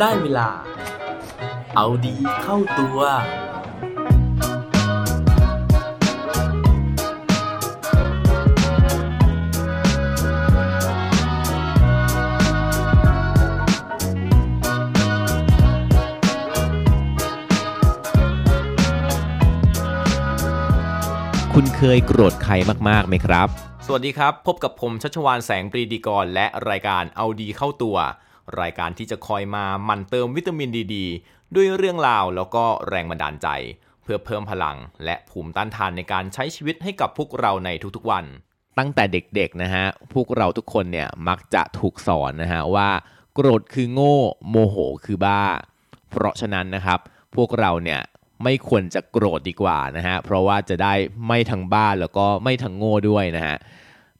ได้เวลา เอาดีเข้าตัว คุณเคยโกรธใครมากๆไหมครับ สวัสดีครับ พบกับผมชัชวานแสงปรีดีกรและรายการเอาดีเข้าตัว รายการที่จะคอยมาหมั่นเติมวิตามินดีดด้วยเรื่องราวแล้วก็แรงบันดาลใจ เพื่อเพิ่มพลัง และภูมิต้านทานในการใช้ชีวิตให้กับพวกเราในทุกๆวัน ตั้งแต่เด็กๆนะฮะพวกเราทุกคนเนี่ยมักจะถูกสอนนะฮะว่า โกรธคือโง่โมโหคือบ้า เพราะฉะนั้นนะครับพวกเราเนี่ยไม่ควรจะโกรธดีกว่านะฮะ เพราะว่าจะได้ไม่ทั้งบ้าแล้วก็ไม่ทั้งโง่ด้วยนะฮะ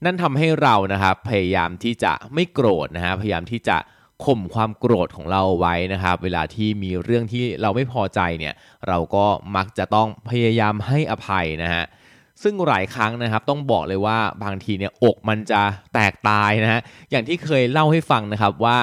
นั่นทำให้เรานะครับพยายามที่จะไม่โกรธนะฮะ พยายามที่จะ ข่มความโกรธของเราไว้นะครับ เวลาที่มีเรื่องที่เราไม่พอใจเนี่ยเราก็มักจะต้องพยายามให้อภัยนะฮะซึ่งหลายครั้งนะครับต้องบอกเลยว่าบางทีเนี่ยอกมันจะแตกตายนะฮะอย่างที่เคยเล่าให้ฟังนะครับว่า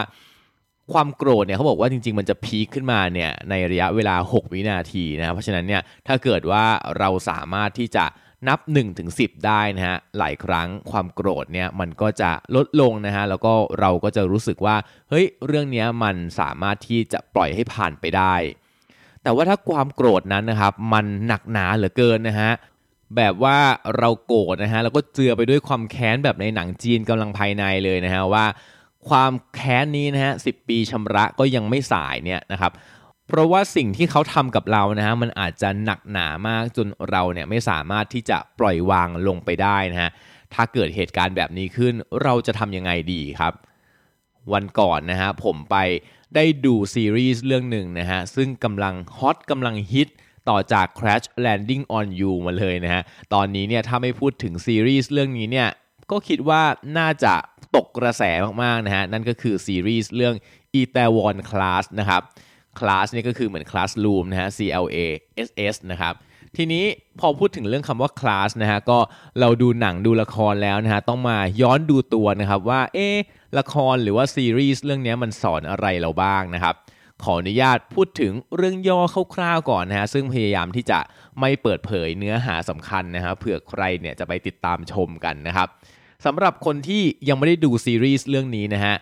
ความโกรธเนี่ยเขาบอกว่าจริง ๆ มันจะพีคขึ้นมาเนี่ยในระยะเวลา 6 วินาทีนะเพราะฉะนั้นเนี่ยถ้าเกิดว่าเราสามารถที่จะ นับ1ถึง10 ได้นะฮะหลายครั้งความโกรธเนี่ยมันก็จะลดลงนะฮะแล้วก็เราก็จะรู้สึกว่าเฮ้ยเรื่องนี้มันสามารถที่จะปล่อยให้ผ่านไปได้ แต่ว่าถ้าความโกรธนั้นนะครับมันหนักหนาเหลือเกินนะฮะแบบว่าเราโกรธนะฮะแล้วก็เจือไปด้วยความแค้นแบบในหนังจีนกำลังภายในเลยนะฮะว่า ความแค้นนี้นะฮะสิปีชำระก็ยังไม่สายเนี่ยนะครับ เพราะว่าสิ่งที่เขาทำกับเรานะฮะมันอาจจะหนักหนามากจนเราเนี่ยไม่สามารถที่จะปล่อยวางลงไปได้นะฮะถ้าเกิดเหตุการณ์แบบนี้ขึ้นเราจะทำยังไงดีครับ วันก่อนนะฮะผมไปได้ดูซีรีส์เรื่องหนึ่งนะฮะซึ่งกำลังฮอตกำลังฮิตต่อจาก Crash Landing on You มาเลยนะฮะตอนนี้เนี่ยถ้าไม่พูดถึงซีรีส์เรื่องนี้เนี่ยก็คิดว่าน่าจะตกกระแสมากๆนะฮะนั่นก็คือซีรีส์เรื่อง e t a w o n Class นะครับ Class นี่ก็คือเหมือน Classroom นะฮะ C L A S S นะครับทีนี้พอพูดถึงเรื่องคำว่า class นะฮะก็เราดูหนังดูละครแล้วนะฮะต้องมาย้อนดูตัวนะครับว่าเอ๊ละครหรือว่าซีรีส์เรื่องนี้มันสอนอะไรเราบ้างนะครับขออนุญาตพูดถึงเรื่องย่อคร่าวๆก่อนนะฮะซึ่งพยายามที่จะไม่เปิดเผยเนื้อหาสำคัญนะฮะเผื่อใครเนี่ยจะไปติดตามชมกันนะครับสำหรับคนที่ยังไม่ได้ดูซีรีส์เรื่องนี้นะฮะ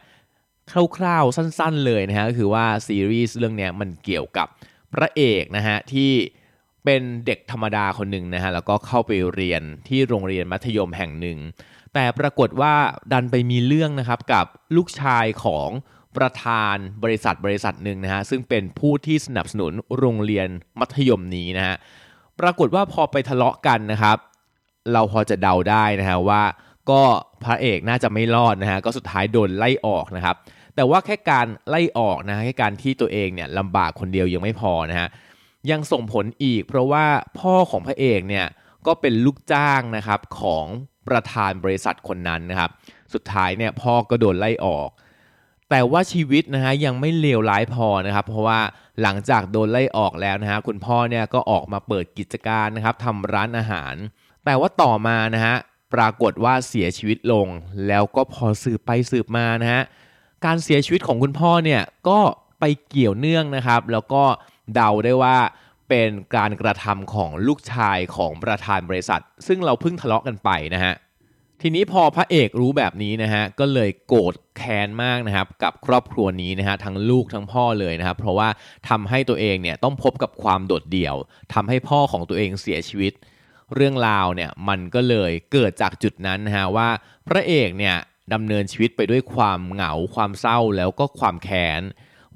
คร่าวๆ สั้นๆเลยนะฮะก็คือว่าซีรีส์เรื่องนี้มันเกี่ยวกับพระเอกนะฮะที่เป็นเด็กธรรมดาคนหนึ่งนะฮะแล้วก็เข้าไปเรียนที่โรงเรียนมัธยมแห่งหนึ่ง แต่ปรากฏว่าดันไปมีเรื่องนะครับกับลูกชายของประธานบริษัทบริษัทหนึ่งนะฮะซึ่งเป็นผู้ที่สนับสนุนโรงเรียนมัธยมนี้นะฮะปรากฏว่าพอไปทะเลาะกันนะครับ เราพอจะเดาได้นะฮะว่าก็พระเอกน่าจะไม่รอดนะฮะก็สุดท้ายโดนไล่ออกนะครับ แต่ว่าแค่การไล่ออกนะแค่การที่ตัวเองเนี่ยลำบากคนเดียวยังไม่พอนะฮะยังส่งผลอีก เพราะว่าพ่อของพระเอกเนี่ยก็เป็นลูกจ้างนะครับของประธานบริษัทคนนั้นนะครับ สุดท้ายเนี่ยพ่อก็โดนไล่ออก แต่ว่าชีวิตนะฮะยังไม่เลวร้ายพอนะครับ เพราะว่าหลังจากโดนไล่ออกแล้วนะฮะคุณพ่อเนี่ยก็ออกมาเปิดกิจการนะครับทำร้านอาหาร แต่ว่าต่อมานะฮะปรากฏว่าเสียชีวิตลง แล้วก็พอสืบไปสืบมานะฮะ การเสียชีวิตของคุณพ่อเนี่ยก็ไปเกี่ยวเนื่องนะครับ แล้วก็เดาได้ว่าเป็นการกระทำของลูกชายของประธานบริษัท ซึ่งเราเพิ่งทะเลาะกันไปนะฮะทีนี้พอพระเอกรู้แบบนี้นะฮะก็เลยโกรธแค้นมากนะครับกับครอบครัวนี้นะฮะทั้งลูกทั้งพ่อเลยนะครับเพราะว่าทำให้ตัวเองเนี่ยต้องพบกับความโดดเดี่ยวทำให้พ่อของตัวเองเสียชีวิต เรื่องราวเนี่ยมันก็เลยเกิดจากจุดนั้นนะฮะว่าพระเอกเนี่ย ดำเนินชีวิตไปด้วยความเหงาความเศร้าแล้วก็ความแค้น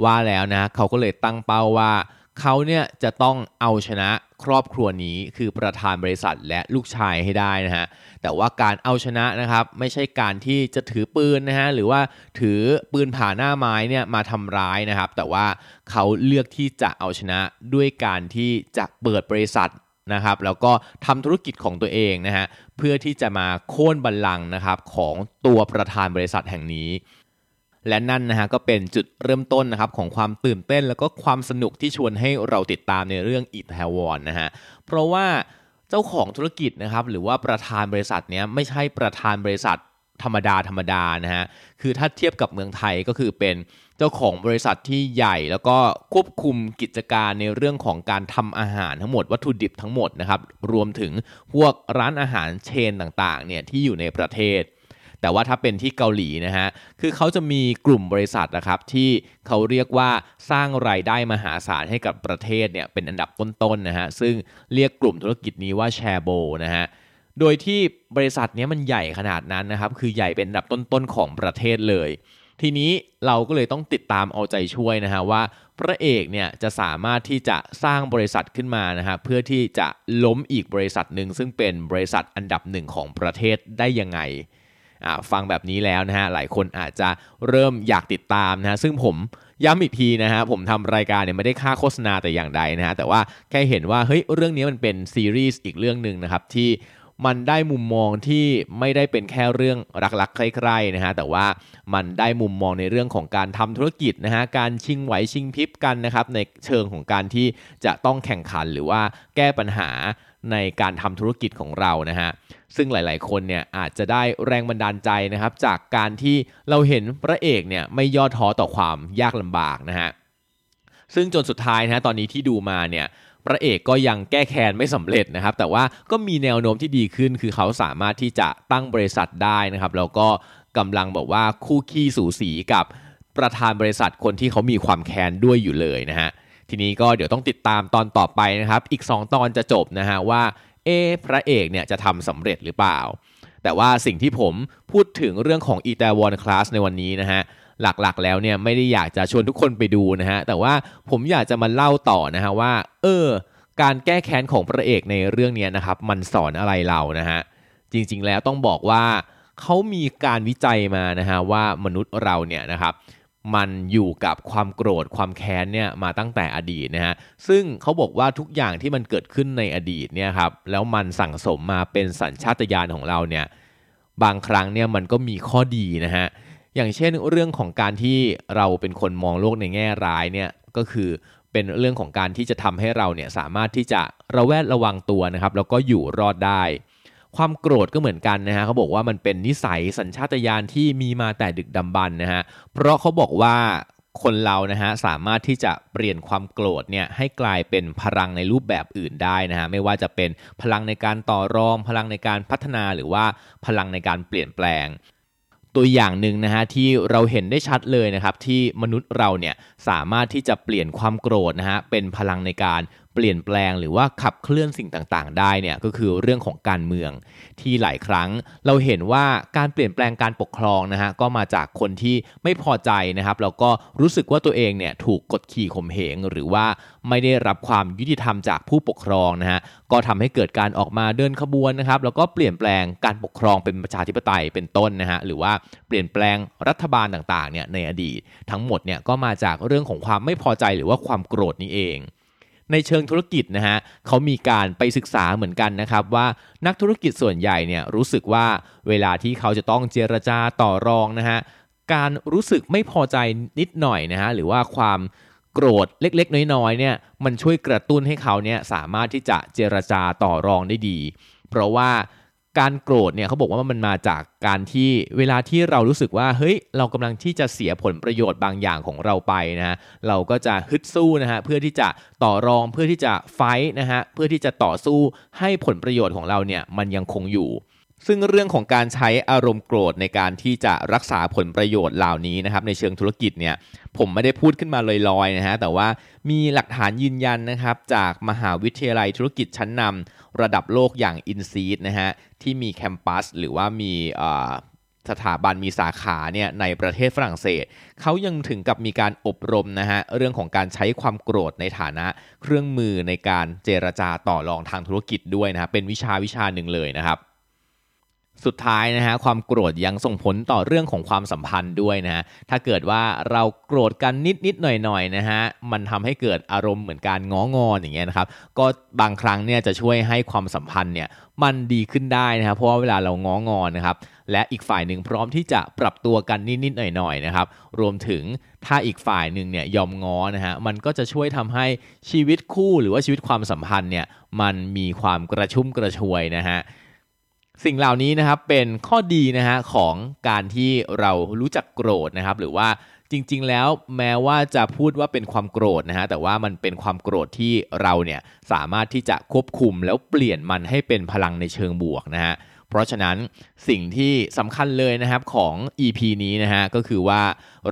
ว่าแล้วนะเขาก็เลยตั้งเป้าว่าเขาเนี่ยจะต้องเอาชนะครอบครัวนี้คือประธานบริษัทและลูกชายให้ได้นะฮะแต่ว่าการเอาชนะนะครับไม่ใช่การที่จะถือปืนนะฮะหรือว่าถือปืนผ่าหน้าไม้เนี่ยมาทำร้ายนะครับ แต่ว่าเขาเลือกที่จะเอาชนะด้วยการที่จะเปิดบริษัท นะครับแล้วก็ทำธุรกิจของตัวเองนะฮะเพื่อที่จะมาโค่นบัลลังก์นะครับของตัวประธานบริษัทแห่งนี้และนั่นนะฮะก็เป็นจุดเริ่มต้นนะครับของความตื่นเต้นแล้วก็ความสนุกที่ชวนให้เราติดตามในเรื่องอิตาฮอนนะฮะเพราะว่าเจ้าของธุรกิจนะครับหรือว่าประธานบริษัทเนี้ยไม่ใช่ประธานบริษัท ธรรมดาธรรมดานะฮะ คือถ้าเทียบกับเมืองไทยก็คือเป็นเจ้าของบริษัทที่ใหญ่แล้วก็ควบคุมกิจการในเรื่องของการทำอาหารทั้งหมดวัตถุดิบทั้งหมดนะครับ รวมถึงพวกร้านอาหารเชนต่างๆเนี่ยที่อยู่ในประเทศ แต่ว่าถ้าเป็นที่เกาหลีนะฮะ คือเขาจะมีกลุ่มบริษัทนะครับที่เขาเรียกว่าสร้างรายได้มหาศาลให้กับประเทศเนี่ยเป็นอันดับต้นๆนะฮะ ซึ่งเรียกกลุ่มธุรกิจนี้ว่าแชร์โบนะฮะ โดยที่บริษัทนี้มันใหญ่ขนาดนั้นนะครับคือใหญ่เป็นอันดับต้นๆของประเทศเลย ทีนี้เราก็เลยต้องติดตามเอาใจช่วยนะฮะว่าพระเอกเนี่ยจะสามารถที่จะสร้างบริษัทขึ้นมานะฮะเพื่อที่จะล้มอีกบริษัทหนึ่งซึ่งเป็นบริษัทอันดับหนึ่งของประเทศได้ยังไงฟังแบบนี้แล้วนะฮะหลายคนอาจจะเริ่มอยากติดตามนะฮะซึ่งผมย้ำอีกทีนะฮะผมทำรายการเนี่ยไม่ได้ค่าโฆษณาแต่อย่างใดนะฮะแต่ว่าแค่เห็นว่าเฮ้ยเรื่องนี้มันเป็นซีรีส์อีกเรื่องหนึ่งนะครับที่ มันได้มุมมองที่ไม่ได้เป็นแค่เรื่องรักๆใครๆนะฮะแต่ว่ามันได้มุมมองในเรื่องของการทำธุรกิจนะฮะการชิงไหวชิงพริบกันนะครับในเชิงของการที่จะต้องแข่งขันหรือว่าแก้ปัญหาในการทำธุรกิจของเรานะฮะ ซึ่งหลายๆ คนเนี่ยอาจจะได้แรงบันดาลใจนะครับ จากการที่เราเห็นพระเอกเนี่ยไม่ย่อท้อต่อความยากลำบากนะฮะ ซึ่งจนสุดท้ายนะตอนนี้ที่ดูมาเนี่ยพระเอกก็ยังแก้แค้นไม่สำเร็จนะครับ แต่ว่าก็มีแนวโน้มที่ดีขึ้น คือเขาสามารถที่จะตั้งบริษัทได้นะครับ แล้วก็กำลังบอกว่าคู่ขี้สูสีกับประธานบริษัทคนที่เขามีความแค้นด้วยอยู่เลยนะฮะทีนี้ก็เดี๋ยวต้องติดตามตอนต่อไปนะครับ อีก 2 ตอนจะจบนะฮะว่าเอพระเอกเนี่ยจะทำสำเร็จหรือเปล่า แต่ว่าสิ่งที่ผมพูดถึงเรื่องของอีแตวอนคลาสในวันนี้นะฮะ หลักๆ แล้วเนี่ยไม่ได้อยากจะชวนทุกคนไปดูนะฮะแต่ว่าผมอยากจะมาเล่าต่อนะฮะว่า เออ การแก้แค้นของพระเอกในเรื่องนี้นะครับ มันสอนอะไรเรานะฮะจริงๆแล้วต้องบอกว่าเขามีการวิจัยมานะฮะว่ามนุษย์เราเนี่ยนะครับมันอยู่กับความโกรธความแค้นเนี่ยมาตั้งแต่อดีตนะฮะซึ่งเขาบอกว่าทุกอย่างที่มันเกิดขึ้นในอดีตเนี่ยครับแล้วมันสั่งสมมาเป็นสัญชาตญาณของเราเนี่ยบางครั้งเนี่ยมันก็มีข้อดีนะฮะ อย่างเช่นเรื่องของการที่เราเป็นคนมองโลกในแง่ร้ายเนี่ยก็คือเป็นเรื่องของการที่จะทำให้เราเนี่ยสามารถที่จะระแวดระวังตัวนะครับ แล้วก็อยู่รอดได้ ความโกรธก็เหมือนกันนะฮะเขาบอกว่ามันเป็นนิสัยสัญชาตญาณที่มีมาแต่ดึกดำบรรนะฮะเพราะเขาบอกว่าคนเรานะฮะสามารถที่จะเปลี่ยนความโกรธเนี่ยให้กลายเป็นพลังในรูปแบบอื่นได้นะฮะไม่ว่าจะเป็นพลังในการต่อรอง พลังในการพัฒนาหรือว่าพลังในการเปลี่ยนแปลง ตัวอย่างหนึ่งนะฮะที่เราเห็นได้ชัดเลยนะครับที่มนุษย์เราเนี่ยสามารถที่จะเปลี่ยนความโกรธนะฮะเป็นพลังในการ ปลี่ยนแปลงหรือว่าขับเคลื่อนสิ่งต่างๆ ได้เนี่ยก็คือเรื่องของการเมืองที่หลายครั้ง เราเห็นว่าการเปลี่ยนแปลงการปกครองนะฮะก็มาจากคนที่ไม่พอใจนะครับแล้วก็รู้สึกว่าตัวเองเนี่ยถูกกดขี่ข่มเหง หรือว่าไม่ได้รับความยุติธรรมจากผู้ปกครองนะฮะก็ทำให้เกิดการออกมาเดินขบวนนะครับแล้วก็เปลี่ยนแปลงการปกครองเป็นประชาธิปไตยเป็นต้นนะฮะหรือว่าเปลี่ยนแปลงรัฐบาลต่างๆเนี่ยในอดีต ทั้งหมดเนี่ยก็มาจากเรื่องของความไม่พอใจหรือว่าความโกรธนี้เอง ในเชิงธุรกิจนะฮะเขามีการไปศึกษาเหมือนกันนะครับว่านักธุรกิจส่วนใหญ่เนี่ยรู้สึกว่าเวลาที่เขาจะต้องเจรจาต่อรองนะฮะการรู้สึกไม่พอใจนิดหน่อยนะฮะหรือว่าความโกรธเล็กๆ น้อยๆเนี่ยมันช่วยกระตุ้นให้เขาเนี่ยสามารถที่จะเจรจาต่อรองได้ดี เพราะว่า การโกรธเนี่ยเขาบอกว่ามันมาจากการที่เวลาที่เรารู้สึกว่าเฮ้ยเรากำลังที่จะเสียผลประโยชน์บางอย่างของเราไปนะฮะเราก็จะฮึดสู้นะฮะเพื่อที่จะต่อรองเพื่อที่จะไฟนะฮะเพื่อที่จะต่อสู้ให้ผลประโยชน์ของเราเนี่ยมันยังคงอยู่ ซึ่งเรื่องของการใช้อารมณ์โกรธในการที่จะรักษาผลประโยชน์เหล่านี้นะครับในเชิงธุรกิจเนี่ยผมไม่ได้พูดขึ้นมาลอยๆนะฮะแต่ว่ามีหลักฐานยืนยันนะครับจากมหาวิทยาลัยธุรกิจชั้นนำ ระดับโลกอย่าง i n s e e d นะฮะที่มีแคมปัสหรือว่ามีสถาบันมีสาขาเนี่ยในประเทศฝรั่งเศส เขายังถึงกับมีการอบรมนะฮะเรื่องของการใช้ความโกรธในฐานะเครื่องมือในการเจรจาต่อรองทางธุรกิจด้วยนะฮะเป็นวิชาวิชาหนึ่งเลยนะครับ สุดท้ายนะฮะความโกรธยังส่งผลต่อเรื่องของความสัมพันธ์ด้วยนะฮะถ้าเกิดว่าเราโกรธกันนิดนิดหน่อยหน่อยนะฮะมันทำให้เกิดอารมณ์เหมือนการง้องอนอย่างเงี้ยนะครับก็บางครั้งเนี่ยจะช่วยให้ความสัมพันธ์เนี่ยมันดีขึ้นได้นะครับเพราะว่าเวลาเราง้องอนนะครับและอีกฝ่ายหนึ่งพร้อมที่จะปรับตัวกันนิดนิดหน่อยหน่อยนะครับรวมถึงถ้าอีกฝ่ายหนึ่งเนี่ยยอมง้อนะฮะมันก็จะช่วยทำให้ชีวิตคู่หรือว่าชีวิตความสัมพันธ์เนี่ยมันมีความกระชุ่มกระชวยนะฮะ สิ่งเหล่านี้นะครับเป็นข้อดีนะฮะของการที่เรารู้จักโกรธนะครับ หรือว่าจริง ๆ แล้วแม้ว่าจะพูดว่าเป็นความโกรธนะฮะแต่ว่ามันเป็นความโกรธที่เราเนี่ยสามารถที่จะควบคุมแล้วเปลี่ยนมันให้เป็นพลังในเชิงบวกนะฮะเพราะฉะนั้นสิ่งที่สำคัญเลยนะครับของ EP นี้นะฮะก็คือว่า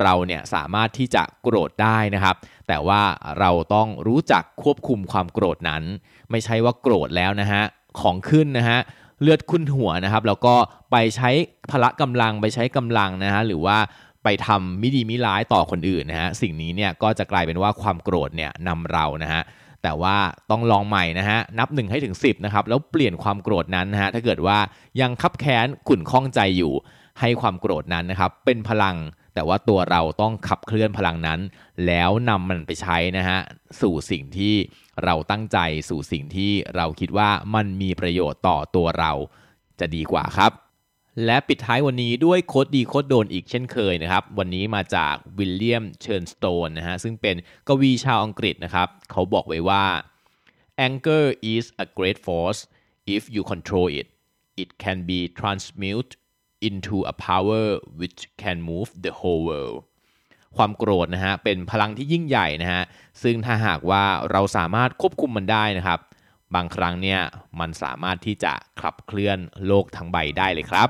เราเนี่ยสามารถที่จะโกรธได้นะครับ แต่ว่าเราต้องรู้จักควบคุมความโกรธนั้น ไม่ใช่ว่าโกรธแล้วนะฮะของขึ้นนะฮะ เลือดขึ้นหัวนะครับ แล้วก็ไปใช้พละกำลังไปใช้กำลังนะฮะหรือว่าไปทำมิดีมิร้ายต่อคนอื่นนะฮะสิ่งนี้เนี่ยก็จะกลายเป็นว่าความโกรธเนี่ยนำเรานะฮะแต่ว่าต้องลองใหม่นะฮะนับ1ให้ถึง10นะครับแล้วเปลี่ยนความโกรธนั้นนะฮะถ้าเกิดว่ายังคับแค้นขุ่นข้องใจอยู่ให้ความโกรธนั้นนะครับเป็นพลัง แต่ว่าตัวเราต้องขับเคลื่อนพลังนั้น แล้วนำมันไปใช้นะฮะสู่สิ่งที่เราตั้งใจสู่สิ่งที่เราคิดว่ามันมีประโยชน์ต่อตัวเราจะดีกว่าครับ และปิดท้ายวันนี้ด้วยโคดดีโคดโดนอีกเช่นเคยนะครับ วันนี้มาจากวิลเลียมเชิร์นสโตนนะฮะซึ่งเป็นกวีชาวอังกฤษนะครับ เขาบอกไว้ว่า anger is a great force if you control it it can be transmuted into a power which can move the whole world ความโกรธนะฮะเป็นพลังที่ยิ่งใหญ่นะฮะซึ่งถ้าหากว่าเราสามารถควบคุมมันได้นะครับ บางครั้งเนี่ยมันสามารถที่จะขับเคลื่อนโลกทั้งใบได้เลยครับ